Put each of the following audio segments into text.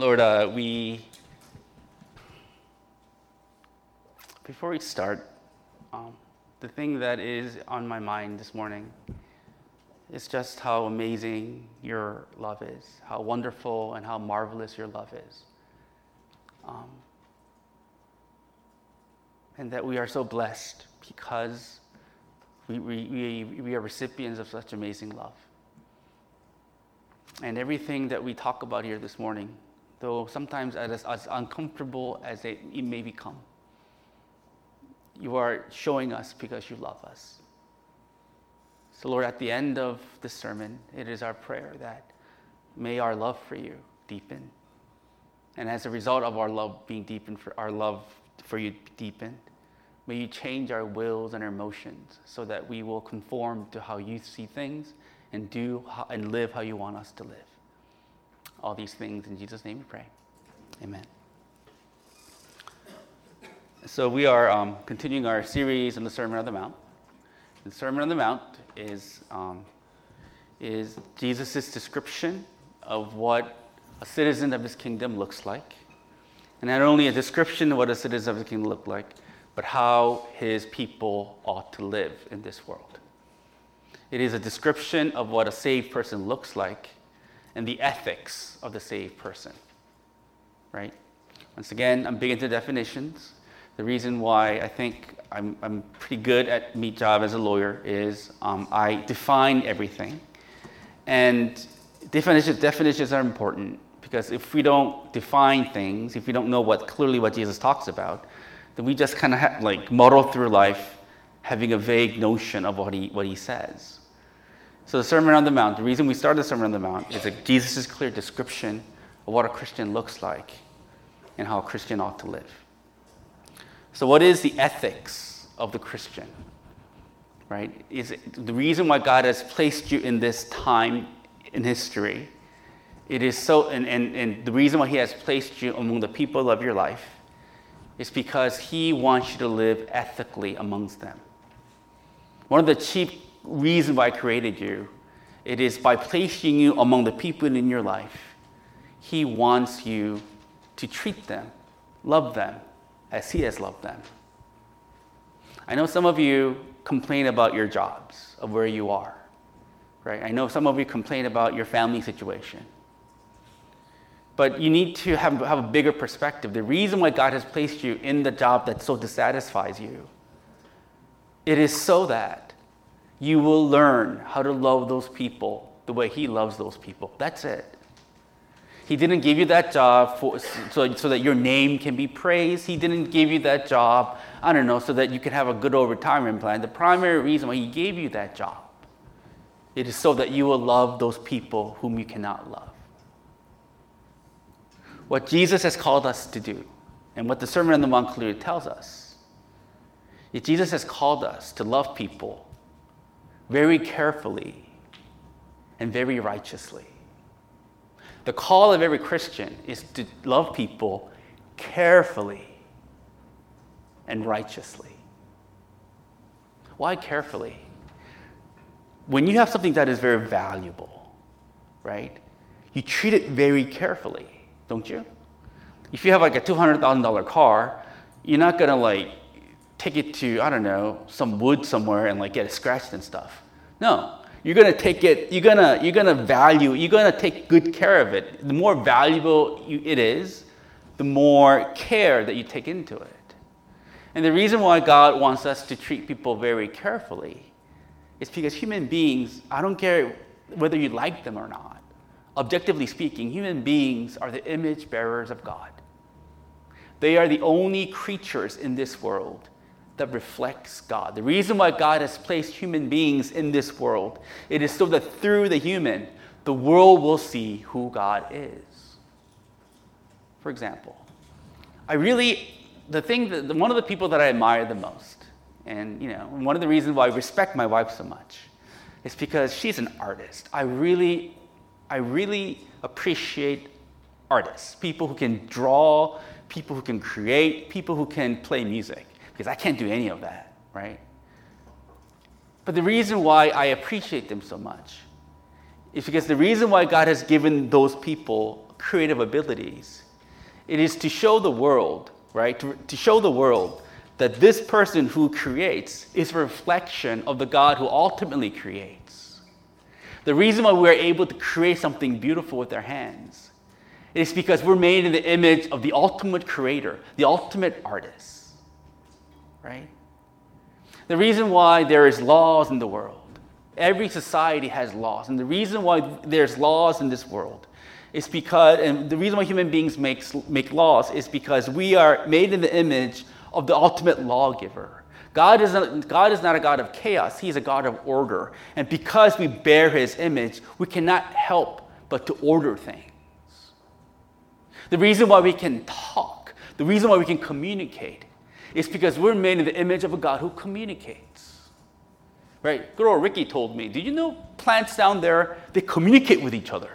Lord, uh, we, before we start, um, the thing that is on my mind this morning is just how amazing your love is, how wonderful and how marvelous your love is. Um, and that we are so blessed because we, we, we, we are recipients of such amazing love. And everything that we talk about here this morning, though sometimes as, as uncomfortable as it, it may become, you are showing us because you love us. So, Lord, at the end of this sermon, it is our prayer that may our love for you deepen. And as a result of our love being deepened, for our love for you deepened, may you change our wills and our emotions so that we will conform to how you see things and do how, and live how you want us to live. All these things in Jesus' name we pray. Amen. So we are um, continuing our series on the Sermon on the Mount. The Sermon on the Mount is, um, is Jesus' description of what a citizen of his kingdom looks like. And not only a description of what a citizen of the kingdom looks like, but how his people ought to live in this world. It is a description of what a saved person looks like and the ethics of the saved person. Right? Once again, I'm big into definitions. The reason why I think I'm, I'm pretty good at my job as a lawyer is um, I define everything. And definitions, definitions are important because if we don't define things, if we don't know what clearly what Jesus talks about, then we just kind of ha- like muddle through life having a vague notion of what he, what he says. So the Sermon on the Mount, the reason we started the Sermon on the Mount is that Jesus' clear description of what a Christian looks like and how a Christian ought to live. So what is the ethics of the Christian? Right? Is the reason why God has placed you in this time in history, it is so and, and, and the reason why he has placed you among the people of your life is because he wants you to live ethically amongst them. One of the chief reasons why I created you, it is by placing you among the people in your life. He wants you to treat them, love them as he has loved them. I know some of you complain about your jobs, of where you are, right? I know some of you complain about your family situation. But you need to have, have a bigger perspective. The reason why God has placed you in the job that so dissatisfies you, it is so that you will learn how to love those people the way He loves those people. That's it. He didn't give you that job for, so, so that your name can be praised. He didn't give you that job, I don't know, so that you can have a good old retirement plan. The primary reason why He gave you that job, it is so that you will love those people whom you cannot love what Jesus has called us to do and what the Sermon on the Mount clearly tells us is Jesus has called us to love people very carefully and very righteously. The call of every Christian is to love people carefully and righteously. Why carefully? When you have something that is very valuable, right, you treat it very carefully don't you? If you have like a $200,000 car, you're not gonna like take it to, I don't know, some wood somewhere and like get it scratched and stuff. No, you're gonna take it, you're gonna, you're gonna value, you're gonna take good care of it. The more valuable you, it is, the more care that you take into it. And the reason why God wants us to treat people very carefully is because human beings, I don't care whether you like them or not, objectively speaking, human beings are the image bearers of God. They are the only creatures in this world that reflects God. The reason why God has placed human beings in this world, it is so that through the human, the world will see who God is. For example, I really, the thing that, one of the people that I admire the most, and you know, one of the reasons why I respect my wife so much, is because she's an artist. I really I really appreciate artists, people who can draw, people who can create, people who can play music, because I can't do any of that, right? But the reason why I appreciate them so much is because the reason why God has given those people creative abilities, it is to show the world, right? To, to show the world that this person who creates is a reflection of the God who ultimately creates. The reason why we're able to create something beautiful with our hands is because we're made in the image of the ultimate creator, the ultimate artist, right? The reason why there is laws in the world, every society has laws, and the reason why there's laws in this world is because, and the reason why human beings make, make laws is because we are made in the image of the ultimate lawgiver. God is, God is not a God of chaos, He is a God of order. And because we bear His image, we cannot help but to order things. The reason why we can talk, the reason why we can communicate, is because we're made in the image of a God who communicates. Right? Good old Ricky told me, did you know plants down there, they communicate with each other?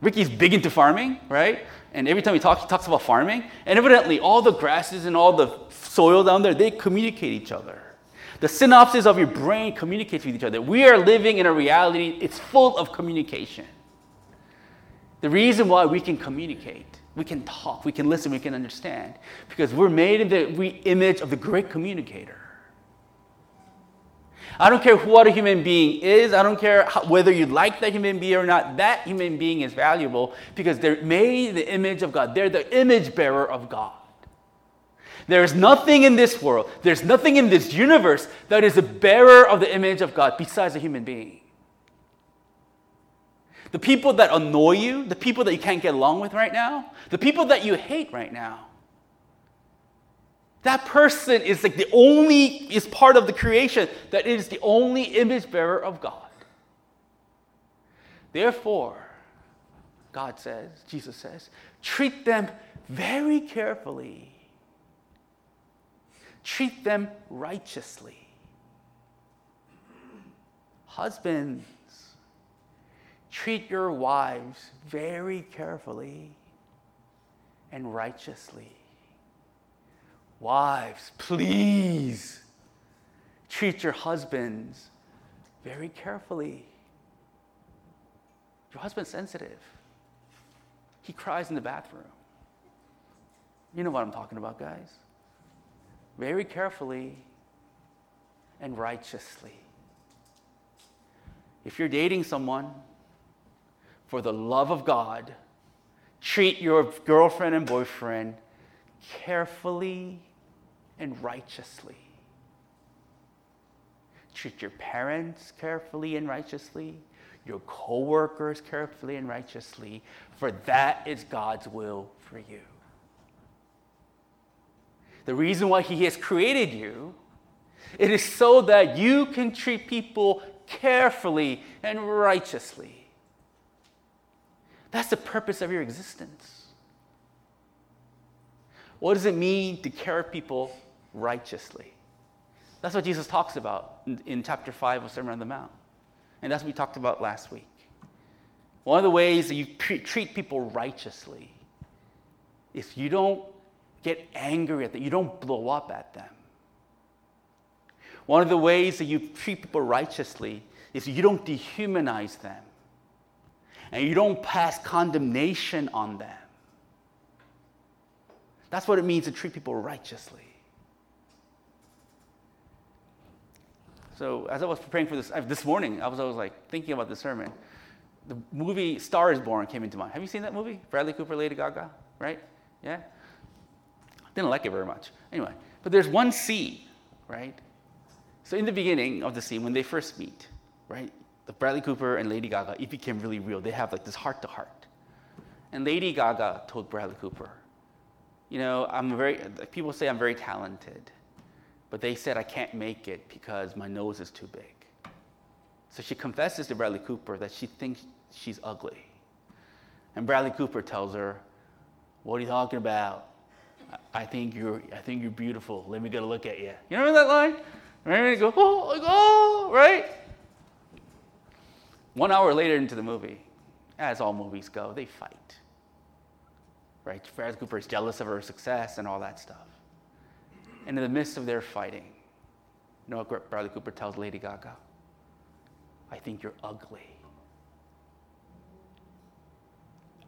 Ricky's big into farming, right? And every time he talks, he talks about farming. And evidently, all the grasses and all the soil down there, they communicate each other. The synapses of your brain communicate with each other. We are living in a reality, it's full of communication. The reason why we can communicate, we can talk, we can listen, we can understand, because we're made in the image of the great communicator. I don't care what a human being is. I don't care how, whether you like that human being or not. That human being is valuable because they're made in the image of God. They're the image bearer of God. There is nothing in this world, there's nothing in this universe that is a bearer of the image of God besides a human being. The people that annoy you, the people that you can't get along with right now, the people that you hate right now, that person is like the only, is part of the creation that is the only image bearer of God. Therefore, God says, Jesus says, treat them very carefully. Treat them righteously. Husbands, treat your wives very carefully and righteously. Wives, please treat your husbands very carefully. Your husband's sensitive. He cries in the bathroom. You know what I'm talking about, guys. Very carefully and righteously. If you're dating someone, for the love of God, treat your girlfriend and boyfriend carefully and righteously. Treat your parents carefully and righteously, your coworkers carefully and righteously, for that is God's will for you. The reason why He has created you, it is so that you can treat people carefully and righteously. That's the purpose of your existence. What does it mean to care for people righteously? That's what Jesus talks about in, in chapter 5 of Sermon on the Mount. And that's what we talked about last week. One of the ways that you treat people righteously is you don't get angry at them, you don't blow up at them. One of the ways that you treat people righteously is you don't dehumanize them and you don't pass condemnation on them. That's what it means to treat people righteously. So as I was preparing for this this morning, I was, I was like thinking about the sermon. The movie Star is Born came into mind. Have you seen that movie? Bradley Cooper, Lady Gaga, right? Yeah? Didn't like it very much. Anyway, but there's one scene, right? So in the beginning of the scene, when they first meet, right? The Bradley Cooper and Lady Gaga, it became really real. They have like this heart to heart. And Lady Gaga told Bradley Cooper, you know, I'm very, people say I'm very talented, but they said I can't make it because my nose is too big. So she confesses to Bradley Cooper that she thinks she's ugly. And Bradley Cooper tells her, What are you talking about? I think you're, I think you're beautiful. Let me get a look at you. You remember that line? Right? Go, oh, like, oh, right? One hour later into the movie, as all movies go, they fight right? Bradley Cooper is jealous of her success and all that stuff. And in the midst of their fighting, you know what Bradley Cooper tells Lady Gaga? I think you're ugly.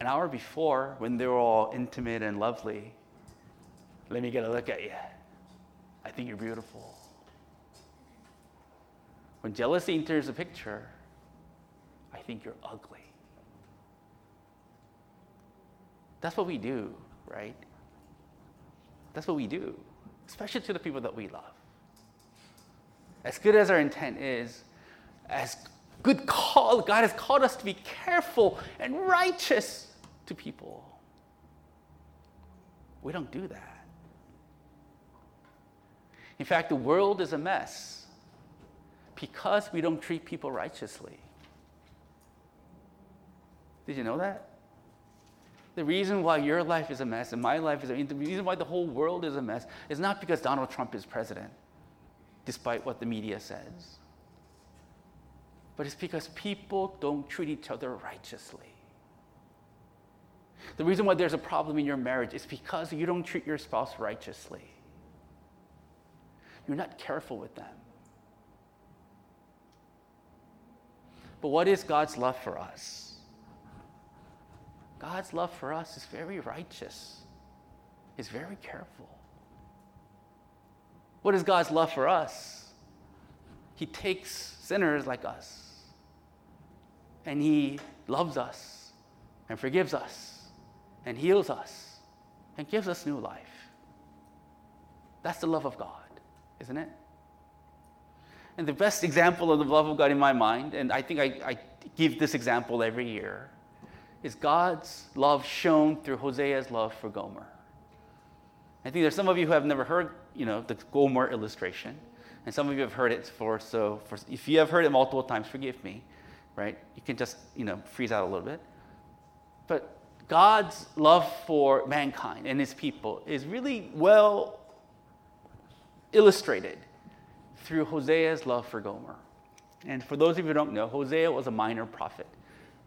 an hour before, when they were all intimate and lovely, let me get a look at you. I think you're beautiful. When jealousy enters the picture, I think you're ugly. That's what we do, right? That's what we do, especially to the people that we love. As good as our intent is, as good call, God has called us to be careful and righteous to people. We don't do that. In fact, the world is a mess because we don't treat people righteously. Did you know that? The reason why your life is a mess and my life is a the reason why the whole world is a mess is not because Donald Trump is president, despite what the media says. But it's because people don't treat each other righteously. The reason why there's a problem in your marriage is because you don't treat your spouse righteously. You're not careful with them. But what is God's love for us? God's love for us is very righteous, is very careful. What is God's love for us? He takes sinners like us and He loves us and forgives us and heals us and gives us new life. That's the love of God, isn't it? And the best example of the love of God in my mind, and I think I, I give this example every year, is God's love shown through Hosea's love for Gomer. I think there's some of you who have never heard, you know, the Gomer illustration, and some of you have heard it for. So, for, if you have heard it multiple times, forgive me, right? You can just, you know, freeze out a little bit. But God's love for mankind and His people is really well illustrated through Hosea's love for Gomer. And for those of you who don't know, Hosea was a minor prophet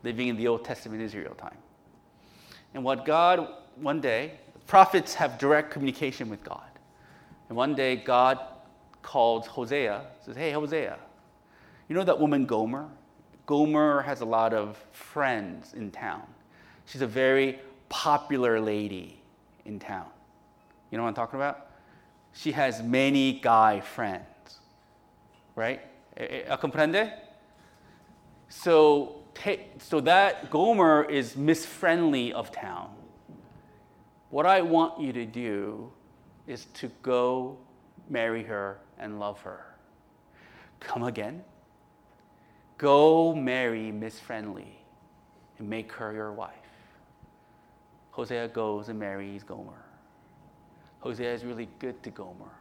living in the Old Testament Israel time. And what God, one day, prophets have direct communication with God. And one day, God calls Hosea, says, Hey, Hosea, you know that woman Gomer? Gomer has a lot of friends in town. She's a very popular lady in town. You know what I'm talking about? She has many guy friends. Right? Eh, eh, comprende? So so that Gomer is Miss Friendly of town. What I want you to do is to go marry her and love her. Come again? Go marry Miss Friendly and make her your wife. Hosea goes and marries Gomer. Hosea is really good to Gomer.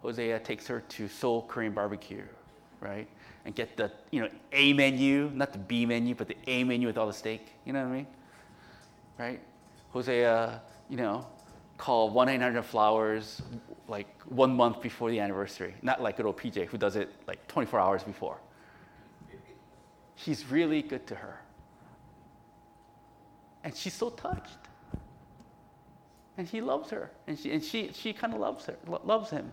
Hosea takes her to Seoul Korean barbecue, right? and get the you know A menu, not the B menu, but the A menu with all the steak. You know what I mean? Right? Hosea, uh, you know, call one eight hundred flowers like one month before the anniversary. Not like good old PJ who does it like 24 hours before. He's really good to her. And she's so touched. And he loves her. And she, and she, she kind of loves her, loves him.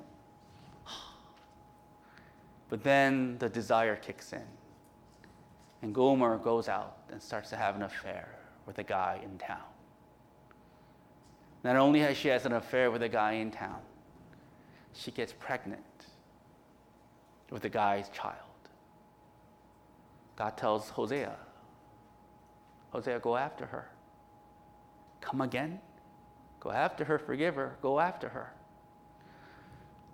But then the desire kicks in. And Gomer goes out and starts to have an affair with a guy in town. Not only has she has an affair with a guy in town, she gets pregnant with the guy's child. God tells Hosea, Hosea, go after her. Come again. Go after her, forgive her, go after her.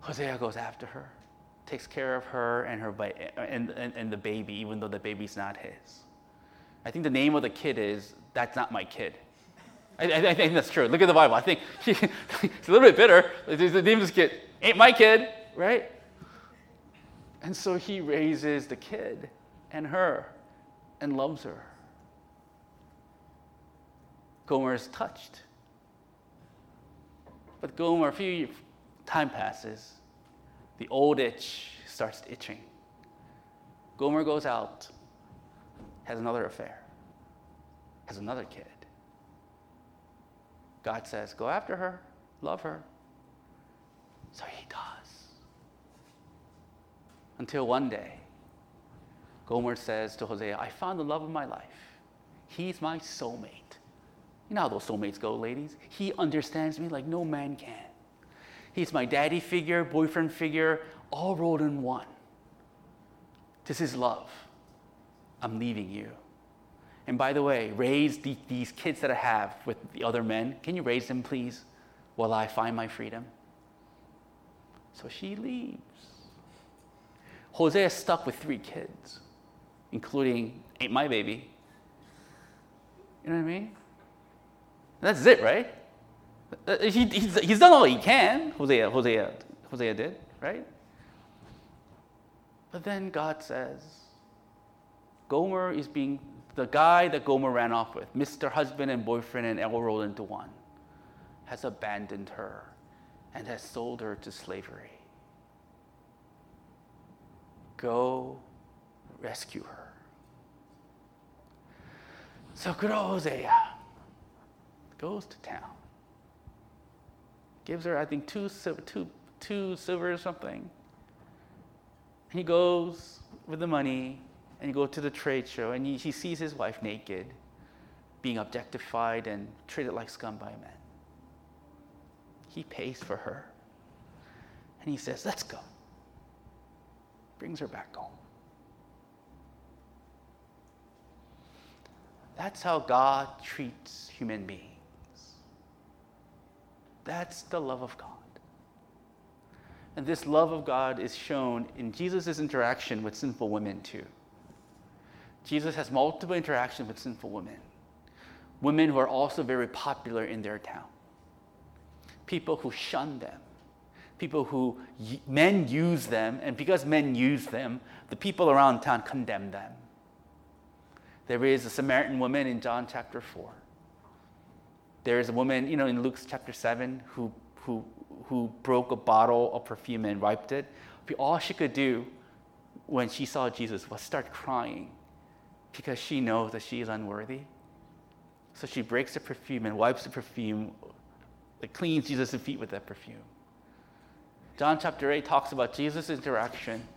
Hosea goes after her takes care of her and, her and, and, and the baby, even though the baby's not his. I think the name of the kid is That's Not My Kid. I, I, I think that's true. Look at the Bible. I think it's a little bit bitter. The name of this kid ain't my kid, right? And so he raises the kid and her and loves her. Gomer is touched. But Gomer, a few time passes, the old itch starts itching. Gomer goes out, has another affair, has another kid. God says, Go after her, love her. So he does. Until one day, Gomer says to Hosea, I found the love of my life. He's my soulmate. You know how those soulmates go, ladies? He understands me like no man can. He's my daddy figure, boyfriend figure, all rolled in one. This is love. I'm leaving you. And by the way, raise the, these kids that I have with the other men. Can you raise them, please, while I find my freedom? So she leaves. Hosea is stuck with three kids, including ain't my baby. You know what I mean? That's it, right? Uh, he, he's, he's done all he can, Hosea, Hosea, Hosea did, right? But then God says, Gomer is being the guy that Gomer ran off with, Mr. Husband and boyfriend and all rolled into one, has abandoned her and has sold her to slavery. Go rescue her. So good old Hosea goes to town, gives her, I think, two, two, two silver or something. He goes with the money and he goes to the trade show and he, he sees his wife naked, being objectified and treated like scum by men. He pays for her. And he says, Let's go. Brings her back home. That's how God treats human beings. That's the love of God. And this love of God is shown in Jesus' interaction with sinful women, too. Jesus has multiple interactions with sinful women, women who are also very popular in their town, people who shun them, people who men use them, and because men use them, the people around town condemn them. There is a Samaritan woman in John chapter 4. There is a woman, you know, in Luke chapter 7 who, who, who broke a bottle of perfume and wiped it. All she could do when she saw Jesus was start crying because she knows that she is unworthy. So she breaks the perfume and wipes the perfume, it cleans Jesus' feet with that perfume. John chapter 8 talks about Jesus' interaction.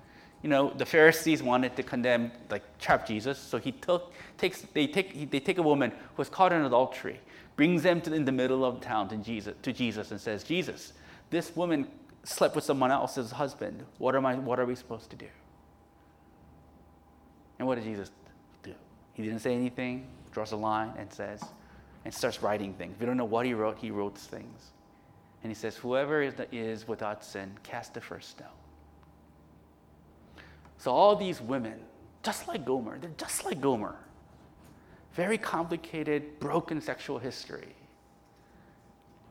You know, the Pharisees wanted to condemn, like, trap Jesus. So he took, takes, they, take, they take a woman who was caught in adultery, brings them to, in the middle of town to Jesus, to Jesus and says, Jesus, this woman slept with someone else's husband. What, am I, what are we supposed to do? And what did Jesus do? he didn't say anything, draws a line, and says, and starts writing things. We don't know what he wrote, he wrote things. And he says, Whoever is, is without sin, cast the first stone. So all these women, just like Gomer, they're just like Gomer. Very complicated, broken sexual history.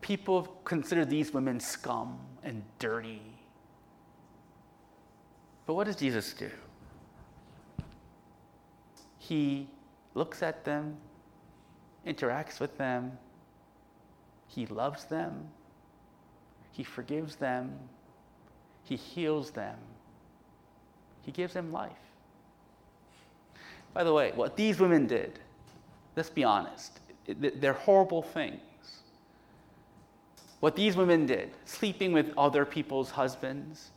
People consider these women scum and dirty. But what does Jesus do? He looks at them, interacts with them, he loves them, he forgives them, he heals them, he gives them life. By the way, what these women did, let's be honest, they're horrible things. What these women did, sleeping with other people's husbands,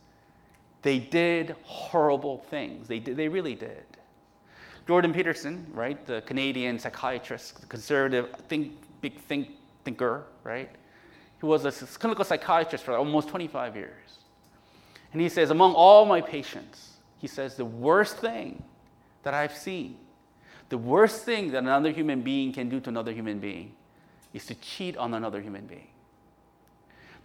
they did horrible things. They, did, they really did. Jordan Peterson, right, the Canadian psychiatrist, conservative think, big think, thinker, right? He was a clinical psychiatrist for almost 25 years. And he says, among all my patients, he says, the worst thing that I've seen, the worst thing that another human being can do to another human being is to cheat on another human being.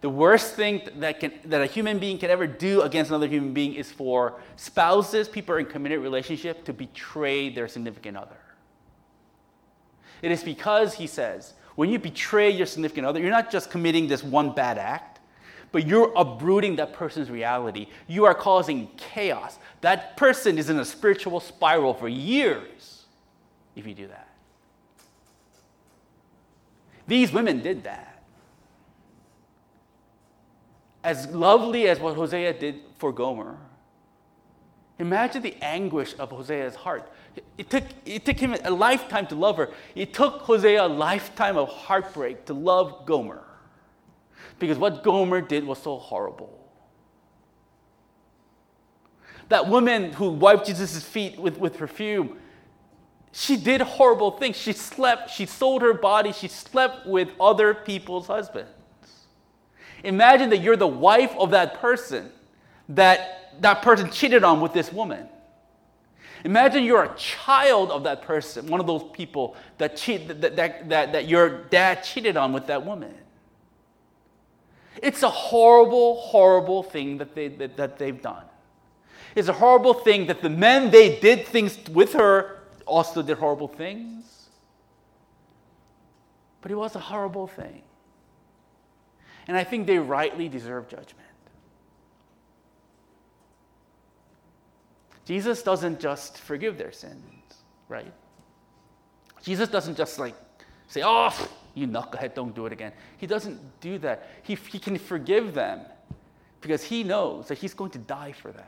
The worst thing that, can, that a human being can ever do against another human being is for spouses, people in committed relationship, to betray their significant other. It is because, he says, when you betray your significant other, you're not just committing this one bad act, but you're uprooting that person's reality. You are causing chaos. That person is in a spiritual spiral for years if you do that. These women did that as lovely as what Hosea did for Gomer, imagine the anguish of Hosea's heart. It took, it took him a lifetime to love her. It took Hosea a lifetime of heartbreak to love Gomer. Because what Gomer did was so horrible. That woman who wiped Jesus' feet with, with perfume, She did horrible things. She slept, she sold her body, she slept with other people's husbands. Imagine that you're the wife of that person that that person cheated on with this woman. Imagine you're a child of that person, one of those people that, cheat, that, that, that, that your dad cheated on with that woman. It's a horrible, horrible thing that, they, that, that they've done. It's a horrible thing that the men they did things with her also did horrible things. But it was a horrible thing. And I think they rightly deserve judgment. Jesus doesn't just forgive their sins, right? Jesus doesn't just like say, oh, you knucklehead, don't do it again. He doesn't do that. He, he can forgive them because he knows that he's going to die for them.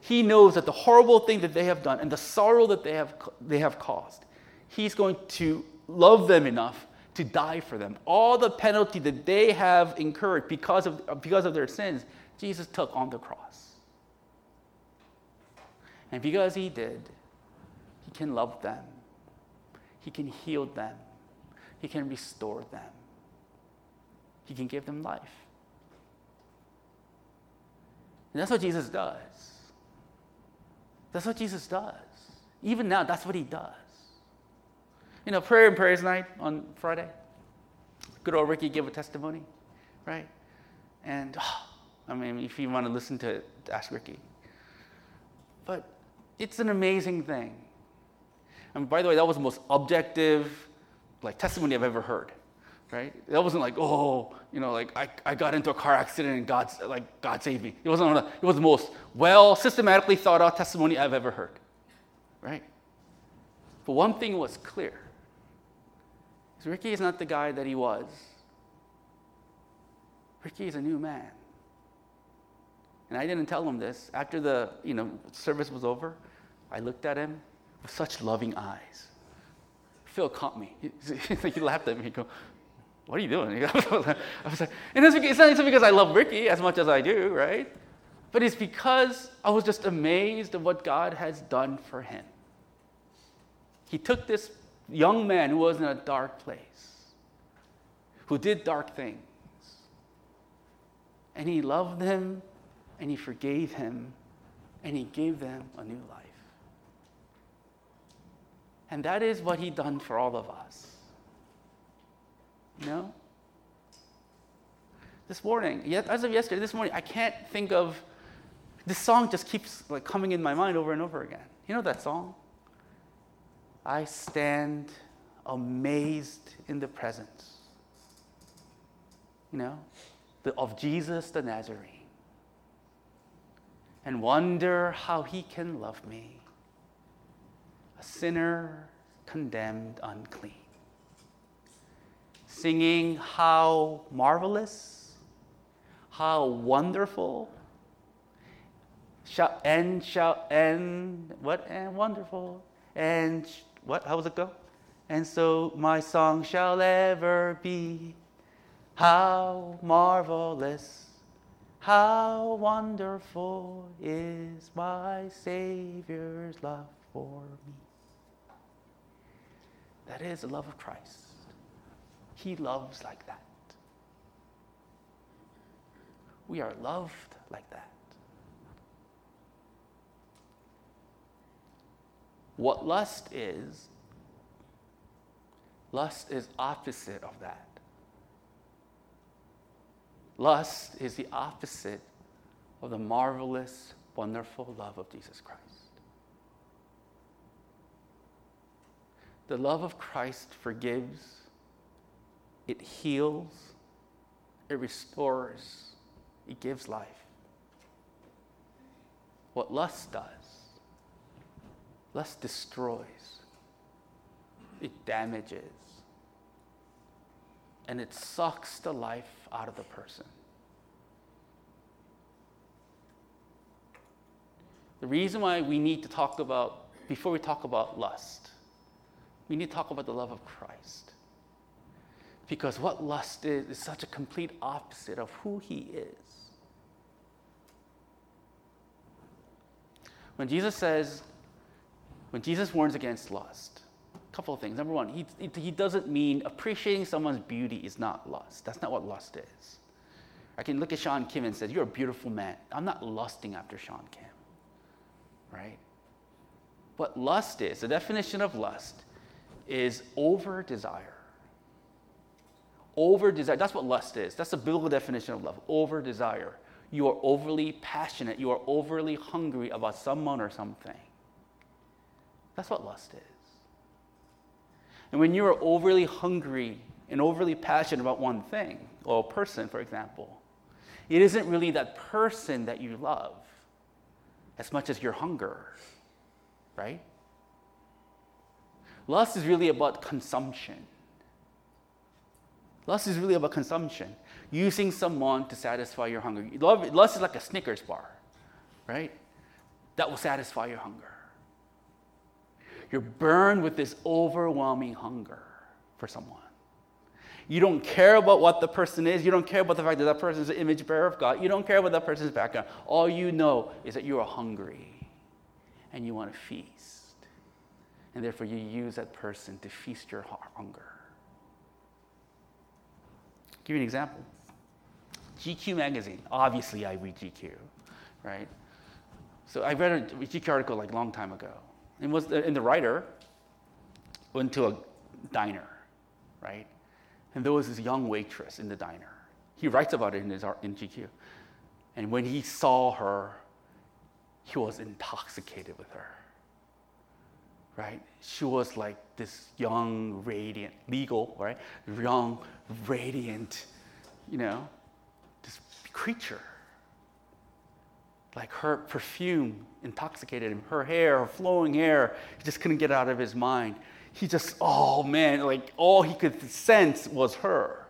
He knows that the horrible thing that they have done and the sorrow that they have, they have caused, He's going to love them enough to die for them. All the penalty that they have incurred because of, because of their sins, Jesus took on the cross. And because He did, He can love them, He can heal them, He can restore them, He can give them life. And that's what Jesus does. That's what Jesus does. Even now, that's what he does. You know, prayer and praise night on Friday. Good old Ricky gave a testimony, right? And oh, I mean, if you want to listen to it, ask Ricky. But it's an amazing thing. And by the way, that was the most objective, like testimony I've ever heard right? That wasn't like, oh, you know, like I, I got into a car accident and God, like, God saved me. It wasn't, it was the most well systematically thought out testimony I've ever heard, right? But one thing was clear. Ricky is not the guy that he was. Ricky is a new man. And I didn't tell him this. After the you know, service was over, I looked at him with such loving eyes. Phil caught me. He, he laughed at me. He go, what are you doing? I was like, and it's, it's not because I love Ricky as much as I do, right? But it's because I was just amazed at what God has done for him. He took this young man who was in a dark place, who did dark things, and he loved him, and he forgave him, and he gave them a new life. And that is what he done for all of us. No? This morning, yet as of yesterday, this morning, I can't think of this song just keeps like coming in my mind over and over again. You know that song? I stand amazed in the presence. You know, the, of Jesus the Nazarene. And wonder how he can love me, a sinner condemned unclean singing how marvelous, how wonderful, shall, and shall, and what, and wonderful, and what, how does it go? And so my song shall ever be, how marvelous, how wonderful is my Savior's love for me. That is the love of Christ. He loves like that. We are loved like that. What lust is, lust is opposite of that. Lust is the opposite of the marvelous, wonderful love of Jesus Christ. The love of Christ forgives it heals, it restores, it gives life. What lust does, lust destroys, it damages, and it sucks the life out of the person. The reason why we need to talk about, before we talk about lust, we need to talk about the love of Christ. Because what lust is, is such a complete opposite of who he is. When Jesus says, when Jesus warns against lust, a couple of things. Number one, he, he doesn't mean appreciating someone's beauty is not lust. That's not what lust is. I can look at Sean Kim and say, You're a beautiful man. I'm not lusting after Sean Kim. Right? What lust is, the definition of lust is over desire. Over desire. That's what lust is. That's the biblical definition of love. Over desire. You are overly passionate. You are overly hungry about someone or something. That's what lust is. And when you are overly hungry and overly passionate about one thing, or a person, for example, it isn't really that person that you love as much as your hunger, right? Lust is really about consumption. Lust is really about consumption, using someone to satisfy your hunger. Lust is like a Snickers bar, right? That will satisfy your hunger. You're burned with this overwhelming hunger for someone. You don't care about what the person is. You don't care about the fact that that person is an image bearer of God. You don't care about that person's background. All you know is that you are hungry and you want to feast. And therefore, you use that person to feast your hunger. Give you an example GQ magazine. Obviously, I read GQ, right? So I read a GQ article like a long time ago. And was the, and the writer went to a diner, right? And there was this young waitress in the diner. He writes about it in his in GQ. And when he saw her, he was intoxicated with her. Right? She was like this young, radiant, legal, right? Young, radiant, you know, this creature like her perfume intoxicated him, her hair, her flowing hair, he just couldn't get out of his mind. He just, oh man, like all he could sense was her.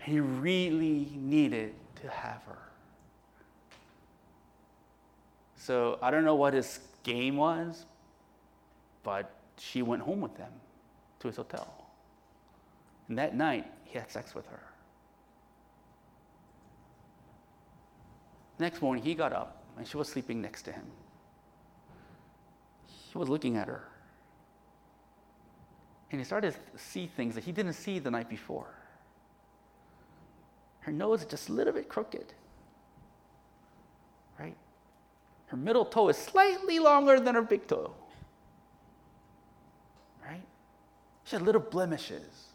He really needed to have her. So I don't know what his game was, but she went home with them to his hotel. And that night, he had sex with her. Next morning, he got up and she was sleeping next to him. He was looking at her. And he started to see things that he didn't see the night before. Her nose is just a little bit crooked, right? Her middle toe is slightly longer than her big toe, right? She had little blemishes,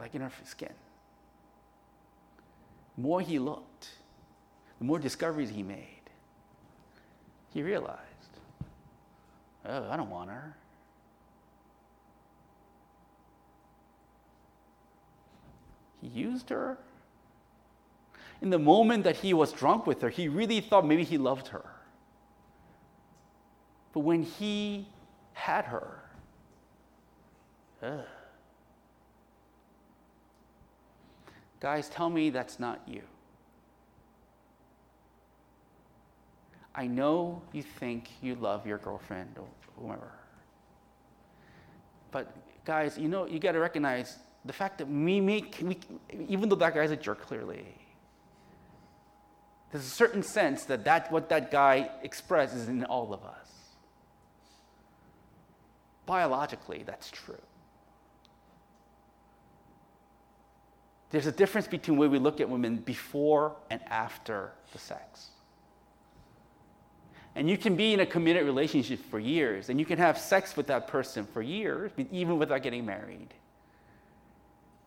like in her skin The more he looked, the more discoveries he made, he realized, oh, I don't want her. He used her. In the moment that he was drunk with her, he really thought maybe he loved her. But when he had her, ugh, Guys, tell me that's not you. I know you think you love your girlfriend or whomever. But guys, you know, you got to recognize the fact that we make, we, even though that guy's a jerk, clearly, there's a certain sense that, that what that guy expresses in all of us. Biologically, that's true. There's a difference between the way we look at women before and after the sex. And you can be in a committed relationship for years, and you can have sex with that person for years, even without getting married.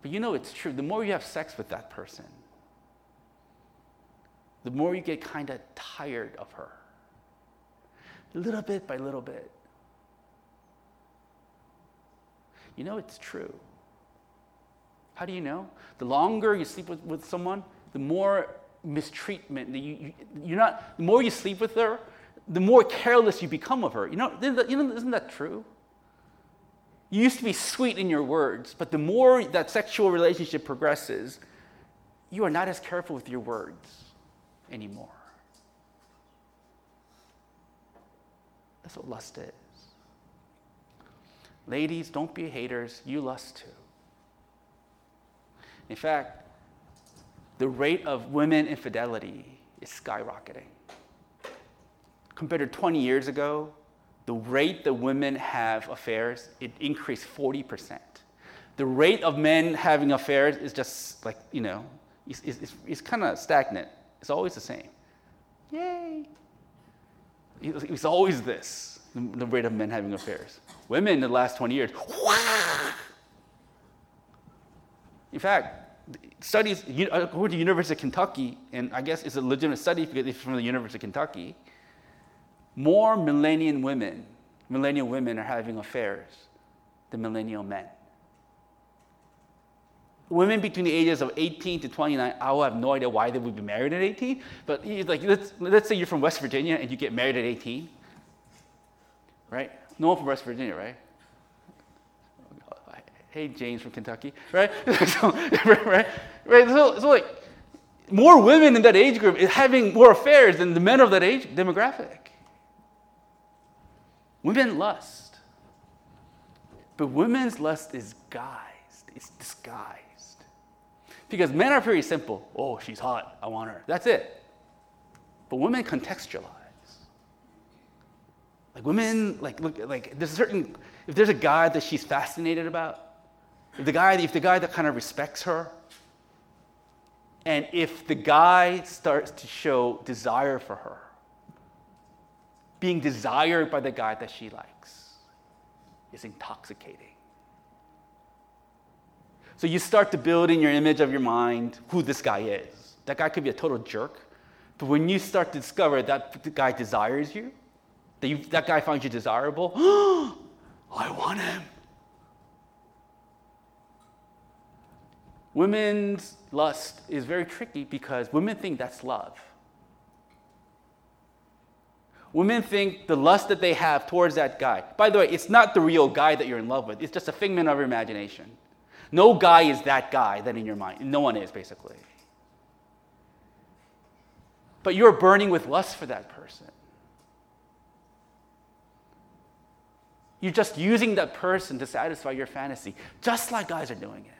But you know it's true. The more you have sex with that person, the more you get kind of tired of her. Little bit by little bit. You know it's true. How do you know? The longer you sleep with, with someone, the more mistreatment. You, you, you're not, the more you sleep with her, the more careless you become of her. You know, you know, isn't that true? You used to be sweet in your words, but the more that sexual relationship progresses, you are not as careful with your words anymore. That's what lust is. Ladies, don't be haters. You lust too. In fact, the rate of women infidelity is skyrocketing. compared to 20 years ago, the rate that women have affairs, it increased 40%. The rate of men having affairs is just like, you know, it's, it's, it's kind of stagnant. It's always the same. Yay. It's always this, the rate of men having affairs. Women in the last 20 years, wow. In fact, studies, according to the University of Kentucky, and I guess it's a legitimate study because it's from the University of Kentucky, more millennial women, millennial women are having affairs than millennial men. Women between the ages of 18 to 29, I have no idea why they would be married at 18, but like, let's, let's say you're from West Virginia and you get married at 18, right? No one from West Virginia, right? Hey, James from Kentucky, right? so, right, right? So, so, like, more women in that age group is having more affairs than the men of that age demographic. Women lust. But women's lust is guised, it's disguised. Because men are pretty simple. Oh, she's hot, I want her. That's it. But women contextualize. Like women, like look, like there's a certain if there's a guy that she's fascinated about, if the guy, if the guy that kind of respects her, and if the guy starts to show desire for her, being desired by the guy that she likes is intoxicating. So you start to build in your image of your mind who this guy is. That guy could be a total jerk, but when you start to discover that the guy desires you, that, you, that guy finds you desirable, I want him. Women's lust is very tricky because women think that's love. Women think the lust that they have towards that guy, by the way, it's not the real guy that you're in love with, it's just a figment of your imagination. No guy is that guy that in your mind. No one is, basically. But you're burning with lust for that person. You're just using that person to satisfy your fantasy, just like guys are doing it.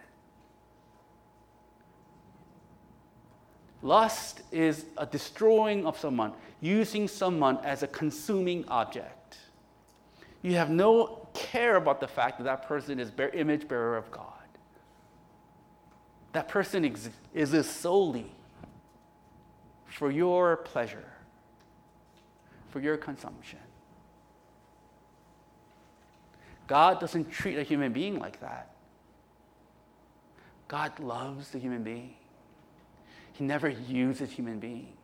Lust is a destroying of someone, using someone as a consuming object. You have no care about the fact that that person is bear, image bearer of God. That person ex- is solely for your pleasure, for your consumption. God doesn't treat a human being like that. God loves the human being. He never uses human beings.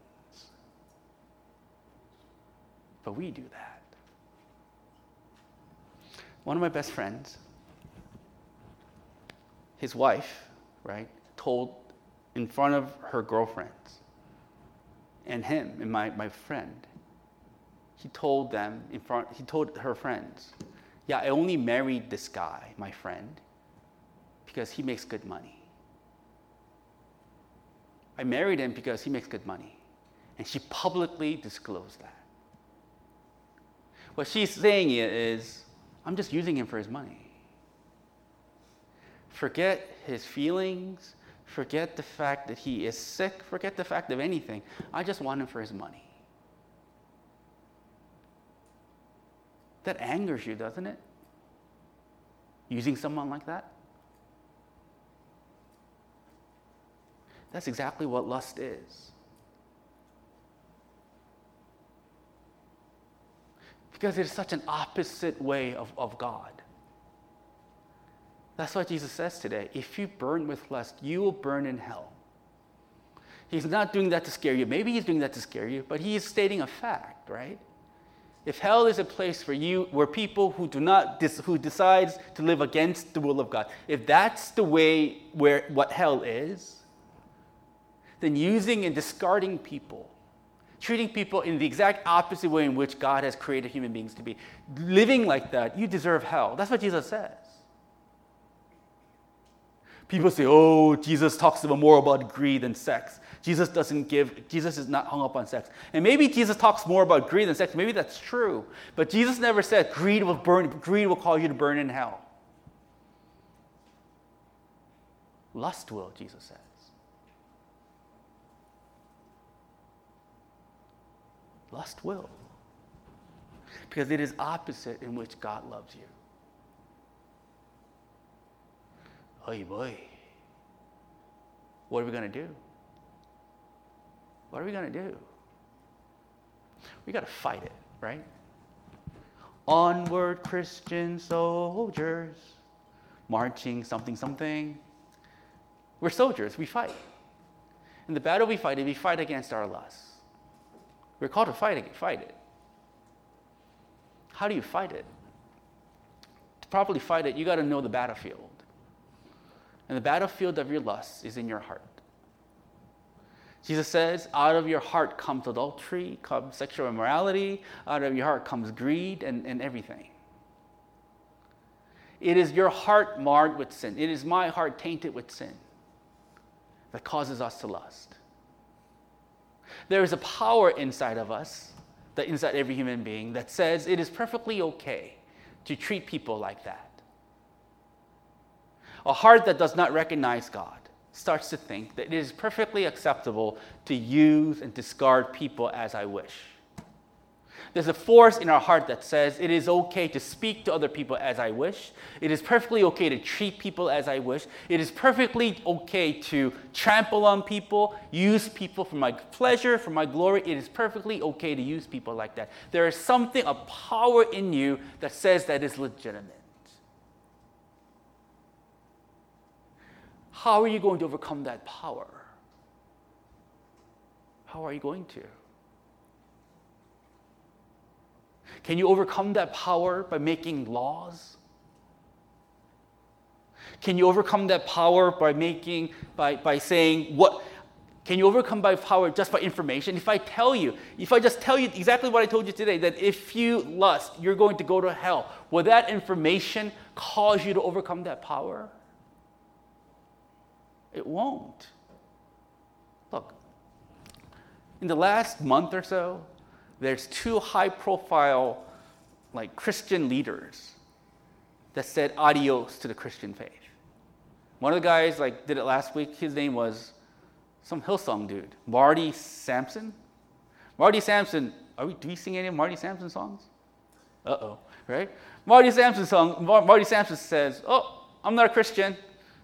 But we do that. One of my best friends, his wife, right, told in front of her girlfriends and him and my, my friend, he told them in front, he told her friends, yeah, I only married this guy, my friend, because he makes good money. I married him because he makes good money. And she publicly disclosed that. What she's saying is, I'm just using him for his money. Forget his feelings, forget the fact that he is sick, forget the fact of anything. I just want him for his money. That angers you, doesn't it? Using someone like that? That's exactly what lust is. Because it's such an opposite way of, of God. That's what Jesus says today. If you burn with lust, you will burn in hell. He's not doing that to scare you. Maybe he's doing that to scare you, but he is stating a fact, right? If hell is a place for you where people who do not who decides to live against the will of God, if that's the way where what hell is, then using and discarding people, treating people in the exact opposite way in which God has created human beings to be, living like that, you deserve hell. That's what Jesus says. People say, oh, Jesus talks more about greed than sex. Jesus doesn't give, Jesus is not hung up on sex. And maybe Jesus talks more about greed than sex. Maybe that's true. But Jesus never said greed will burn, greed will cause you to burn in hell. Lust will, Jesus said. Lust will. Because it is opposite in which God loves you. Oh boy. What are we going to do? What are we going to do? We got to fight it, right? Onward, Christian soldiers, marching something something. We're soldiers, we fight. In the battle we fight we fight against our lusts. We're called to fight it, fight it. How do you fight it? To properly fight it, you got to know the battlefield. And the battlefield of your lusts is in your heart. Jesus says, out of your heart comes adultery, comes sexual immorality, out of your heart comes greed and, and everything. It is your heart marred with sin. It is my heart tainted with sin that causes us to lust. There is a power inside of us, that inside every human being, that says it is perfectly okay to treat people like that. A heart that does not recognize God starts to think that it is perfectly acceptable to use and discard people as I wish. There's a force in our heart that says it is okay to speak to other people as I wish. It is perfectly okay to treat people as I wish. It is perfectly okay to trample on people, use people for my pleasure, for my glory. It is perfectly okay to use people like that. There is something, a power in you that says that is legitimate. How are you going to overcome that power? How are you going to? Can you overcome that power by making laws? Can you overcome that power by making, by, by saying what? Can you overcome by power just by information? If I tell you, if I just tell you exactly what I told you today, that if you lust, you're going to go to hell, will that information cause you to overcome that power? It won't. Look, in the last month or so, there's two high profile like Christian leaders that said adios to the Christian faith. One of the guys like did it last week. His name was some Hillsong dude, Marty Sampson. Marty Sampson, are we, do we sing any of Marty Sampson songs? Uh oh, right? Marty Sampson song, Marty Sampson says, Oh, I'm not a Christian.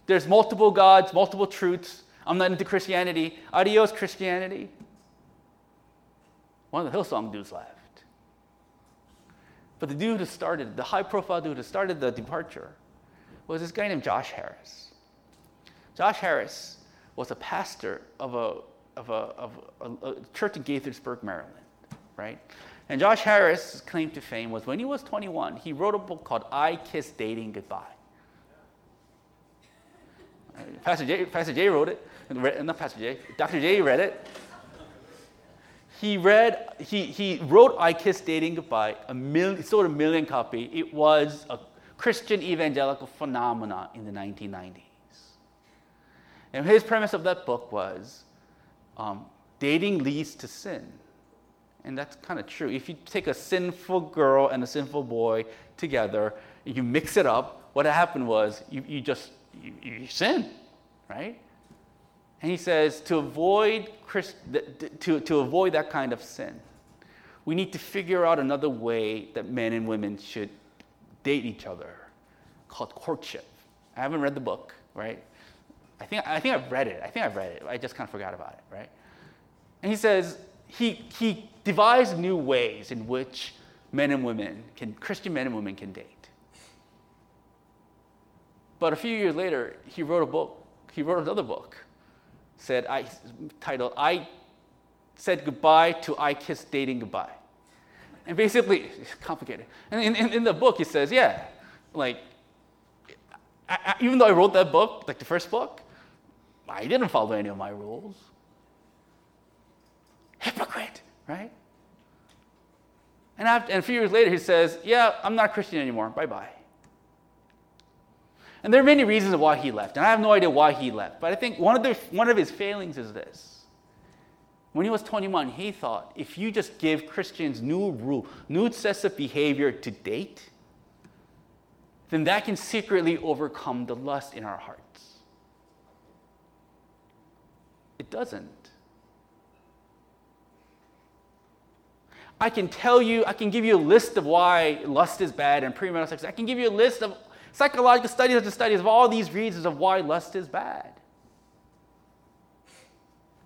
There's multiple gods, multiple truths. I'm not into Christianity. Adios, Christianity. One of the Hillsong dudes left. But the dude who started, the high profile dude who started the departure, was this guy named Josh Harris. Josh Harris was a pastor of a, of a, of a, a church in Gaithersburg, Maryland, right? And Josh Harris' claim to fame was when he was 21, he wrote a book called I Kiss Dating Goodbye. Uh, pastor Jay, Pastor Jay wrote it, not Pastor Jay, Dr. Jay read it, he read, he, he wrote I Kiss Dating Goodbye, a million, sold a million copy. It was a Christian evangelical phenomenon in the 1990s. And his premise of that book was um, dating leads to sin. And that's kind of true. If you take a sinful girl and a sinful boy together, you mix it up, what happened was you, you just you, you sin, right? And he says to avoid, Christ, to, to avoid that kind of sin, we need to figure out another way that men and women should date each other called courtship. I haven't read the book, right? I think, I think I've read it. I think I've read it. I just kind of forgot about it, right? And he says he, he devised new ways in which men and women can, Christian men and women can date. But a few years later, he wrote a book. He wrote another book said, I titled, I said goodbye to I Kiss Dating Goodbye. And basically, it's complicated. And in, in, in the book, he says, yeah, like, I, I, even though I wrote that book, like the first book, I didn't follow any of my rules. Hypocrite, right? And, after, and a few years later, he says, yeah, I'm not a Christian anymore. Bye bye. And there are many reasons why he left, and I have no idea why he left. But I think one of, the, one of his failings is this. When he was 21, he thought if you just give Christians new rule, new sets of behavior to date, then that can secretly overcome the lust in our hearts. It doesn't. I can tell you, I can give you a list of why lust is bad and premarital sex. I can give you a list of psychological studies after studies of all these reasons of why lust is bad.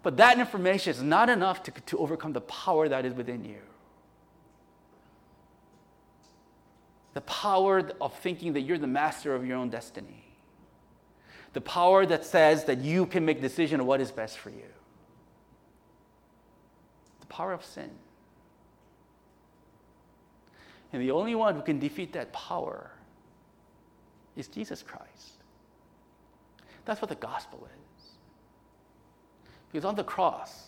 But that information is not enough to, to overcome the power that is within you. The power of thinking that you're the master of your own destiny. The power that says that you can make decision of what is best for you. The power of sin. And the only one who can defeat that power is Jesus Christ. That's what the gospel is. Because on the cross,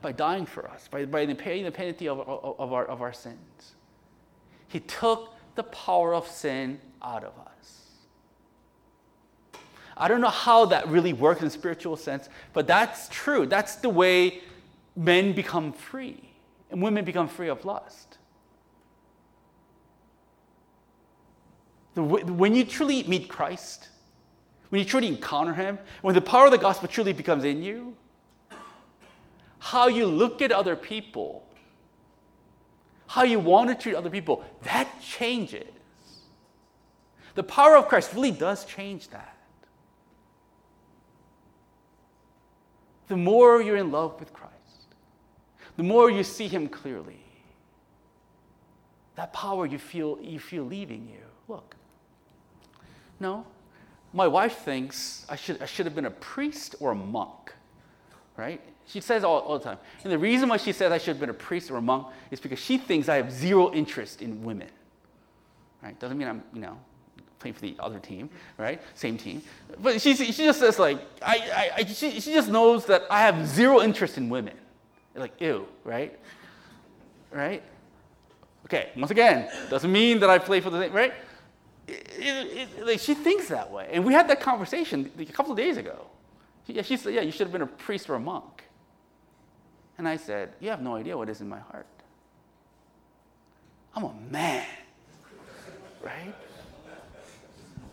by dying for us, by, by paying the penalty of, of, of, our, of our sins, he took the power of sin out of us. I don't know how that really works in spiritual sense, but that's true. That's the way men become free and women become free of lust. When you truly meet Christ, when you truly encounter Him, when the power of the gospel truly becomes in you, how you look at other people, how you want to treat other people, that changes. The power of Christ really does change that. The more you're in love with Christ, the more you see Him clearly, that power you feel, you feel leaving you. Look, no. My wife thinks I should, I should have been a priest or a monk, right? She says all, all the time. And the reason why she says I should have been a priest or a monk is because she thinks I have zero interest in women, right? Doesn't mean I'm, you know, playing for the other team, right? Same team. But she, she just says, like, I, I, I she, she just knows that I have zero interest in women. Like, ew, right? Right? Okay, once again, doesn't mean that I play for the same, right? It, it, like she thinks that way. And we had that conversation a couple of days ago. She, she said, Yeah, you should have been a priest or a monk. And I said, You have no idea what is in my heart. I'm a man, right?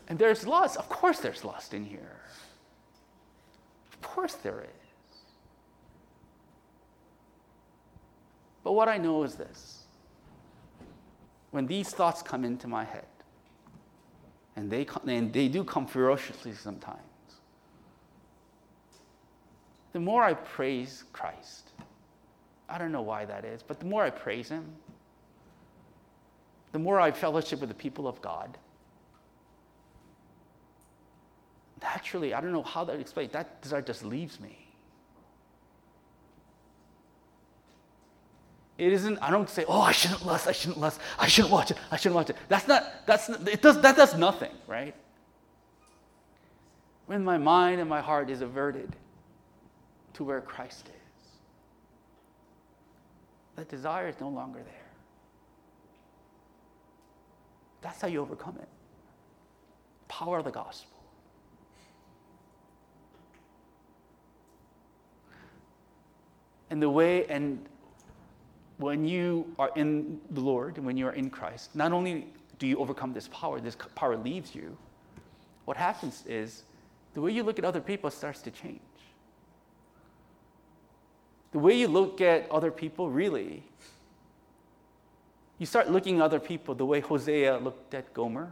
And there's lust. Of course, there's lust in here. Of course, there is. But what I know is this when these thoughts come into my head, and they, and they do come ferociously sometimes. The more I praise Christ, I don't know why that is, but the more I praise Him, the more I fellowship with the people of God, naturally, I don't know how that explains, that desire just leaves me. It isn't, I don't say, oh, I shouldn't lust, I shouldn't lust, I shouldn't watch it, I shouldn't watch it. That's not, that's, not, it does, that does nothing, right? When my mind and my heart is averted to where Christ is, that desire is no longer there. That's how you overcome it. Power of the gospel. And the way, and when you are in the Lord and when you are in Christ, not only do you overcome this power, this power leaves you, what happens is the way you look at other people starts to change. The way you look at other people, really, you start looking at other people the way Hosea looked at Gomer.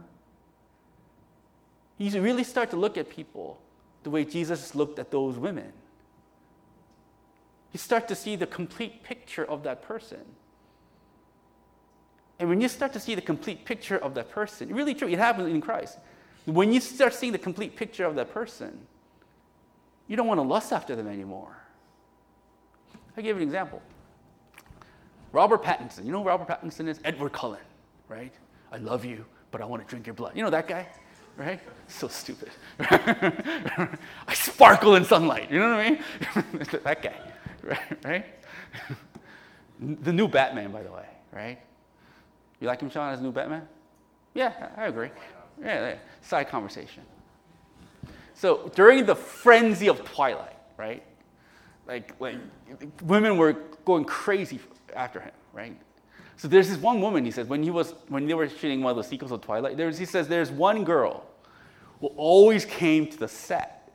You really start to look at people the way Jesus looked at those women you start to see the complete picture of that person. And when you start to see the complete picture of that person, really true, it happens in Christ. When you start seeing the complete picture of that person, you don't want to lust after them anymore. I'll give you an example. Robert Pattinson. You know who Robert Pattinson is? Edward Cullen, right? I love you, but I want to drink your blood. You know that guy? Right? So stupid. I sparkle in sunlight. You know what I mean? that guy. right? the new Batman, by the way, right? You like him, Sean, as new Batman? Yeah, I agree. Yeah, yeah, side conversation. So during the frenzy of Twilight, right? Like, like women were going crazy after him, right? So there's this one woman, he says, when he was when they were shooting one of the sequels of Twilight, there's, he says there's one girl who always came to the set,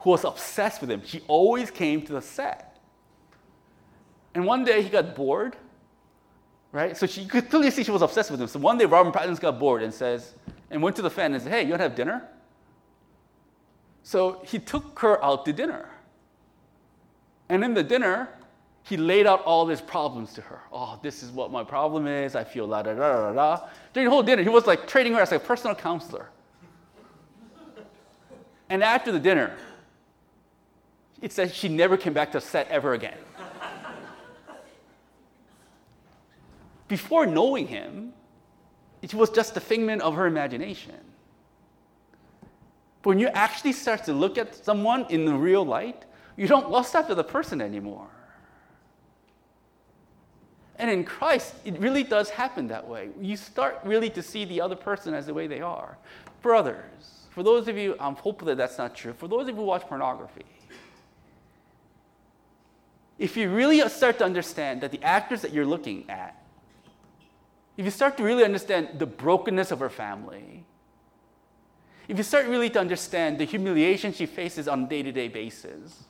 who was obsessed with him. She always came to the set. And one day he got bored Right? So she could clearly see she was obsessed with him. So one day Robert Pattinson got bored and says, and went to the fan and said, Hey, you wanna have dinner? So he took her out to dinner. And in the dinner, he laid out all his problems to her. Oh, this is what my problem is. I feel la da da da da. During the whole dinner, he was like treating her as a personal counselor. and after the dinner, it says she never came back to set ever again. Before knowing him, it was just a figment of her imagination. But when you actually start to look at someone in the real light, you don't lust after the person anymore. And in Christ, it really does happen that way. You start really to see the other person as the way they are. Brothers, for those of you, I'm hopeful that that's not true. For those of you who watch pornography, if you really start to understand that the actors that you're looking at, if you start to really understand the brokenness of her family, if you start really to understand the humiliation she faces on a day to day basis,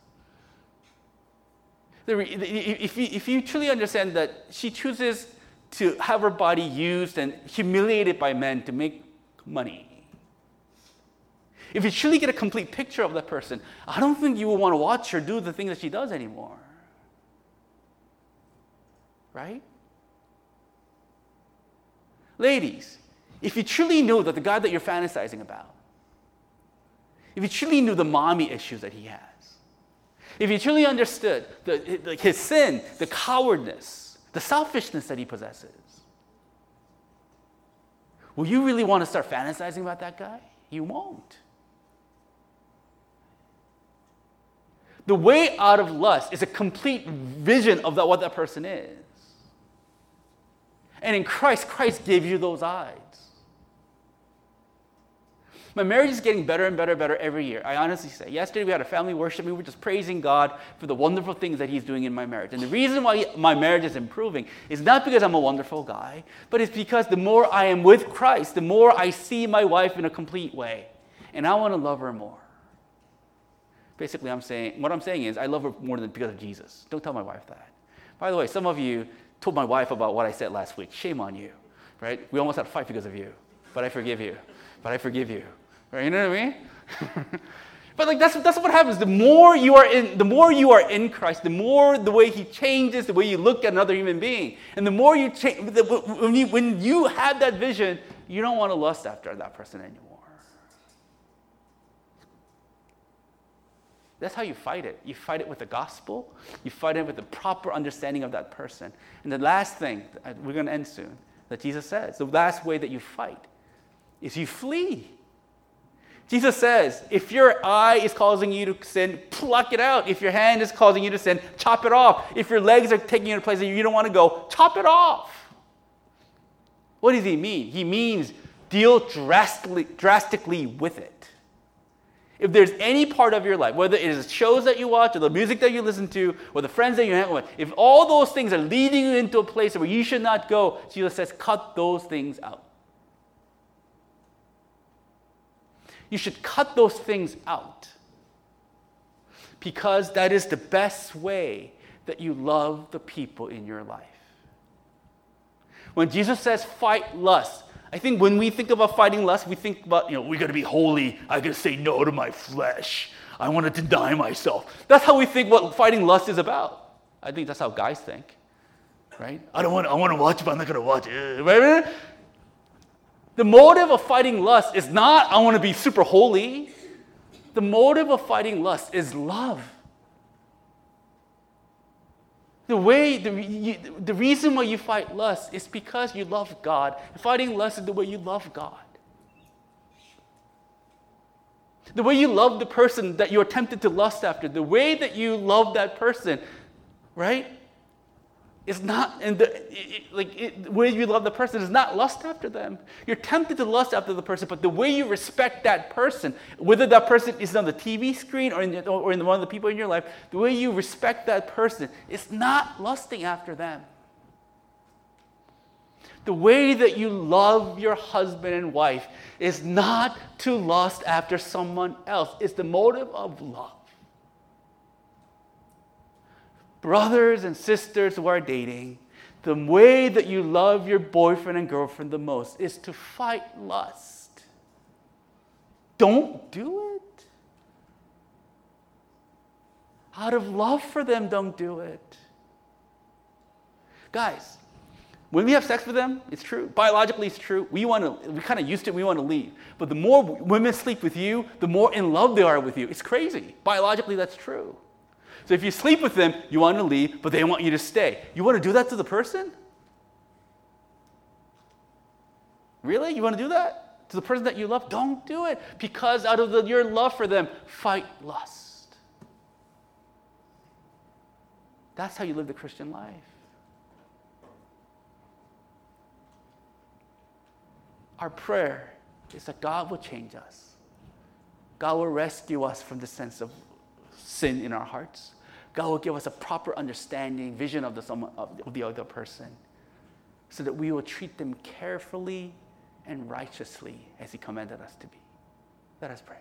if you, if you truly understand that she chooses to have her body used and humiliated by men to make money, if you truly get a complete picture of that person, I don't think you will want to watch her do the thing that she does anymore. Right? Ladies, if you truly know that the guy that you're fantasizing about, if you truly knew the mommy issues that he has, if you truly understood the, his sin, the cowardness, the selfishness that he possesses, will you really want to start fantasizing about that guy? You won't. The way out of lust is a complete vision of what that person is. And in Christ, Christ gave you those eyes. My marriage is getting better and better and better every year. I honestly say. Yesterday we had a family worship. We were just praising God for the wonderful things that He's doing in my marriage. And the reason why my marriage is improving is not because I'm a wonderful guy, but it's because the more I am with Christ, the more I see my wife in a complete way. And I want to love her more. Basically, I'm saying, what I'm saying is, I love her more than because of Jesus. Don't tell my wife that. By the way, some of you told my wife about what I said last week. Shame on you, right? We almost had a fight because of you, but I forgive you. But I forgive you. Right? You know what I mean? but like that's, that's what happens. The more you are in, the more you are in Christ, the more the way He changes, the way you look at another human being, and the more you change. When you, when you have that vision, you don't want to lust after that person anymore. That's how you fight it. You fight it with the gospel. You fight it with the proper understanding of that person. And the last thing, uh, we're going to end soon, that Jesus says, the last way that you fight is you flee. Jesus says, if your eye is causing you to sin, pluck it out. If your hand is causing you to sin, chop it off. If your legs are taking you to places you don't want to go, chop it off. What does he mean? He means deal drastically, drastically with it. If there's any part of your life, whether it is shows that you watch or the music that you listen to or the friends that you hang with, if all those things are leading you into a place where you should not go, Jesus says, cut those things out. You should cut those things out because that is the best way that you love the people in your life. When Jesus says fight lust, I think when we think about fighting lust, we think about, you know, we got to be holy. I got to say no to my flesh. I want to deny myself. That's how we think what fighting lust is about. I think that's how guys think, right? I don't want. I want to watch, but I'm not to watch it. Right? The motive of fighting lust is not I want to be super holy. The motive of fighting lust is love. The way, the, you, the reason why you fight lust is because you love God. Fighting lust is the way you love God. The way you love the person that you're tempted to lust after, the way that you love that person, right? It's not, and the, it, like, way you love the person is not lust after them. You're tempted to lust after the person, but the way you respect that person, whether that person is on the TV screen or in, the, or in one of the people in your life, the way you respect that person is not lusting after them. The way that you love your husband and wife is not to lust after someone else, it's the motive of love brothers and sisters who are dating, the way that you love your boyfriend and girlfriend the most is to fight lust. Don't do it. Out of love for them, don't do it. Guys, when we have sex with them, it's true. Biologically, it's true. We want to, we kind of used to, we want to leave. But the more women sleep with you, the more in love they are with you. It's crazy. Biologically, that's true. So if you sleep with them, you want to leave, but they want you to stay. You want to do that to the person? Really? You want to do that? To the person that you love? Don't do it. Because out of the, your love for them, fight lust. That's how you live the Christian life. Our prayer is that God will change us. God will rescue us from the sense of sin in our hearts. God will give us a proper understanding, vision of the, of the other person, so that we will treat them carefully and righteously as He commanded us to be. Let us pray.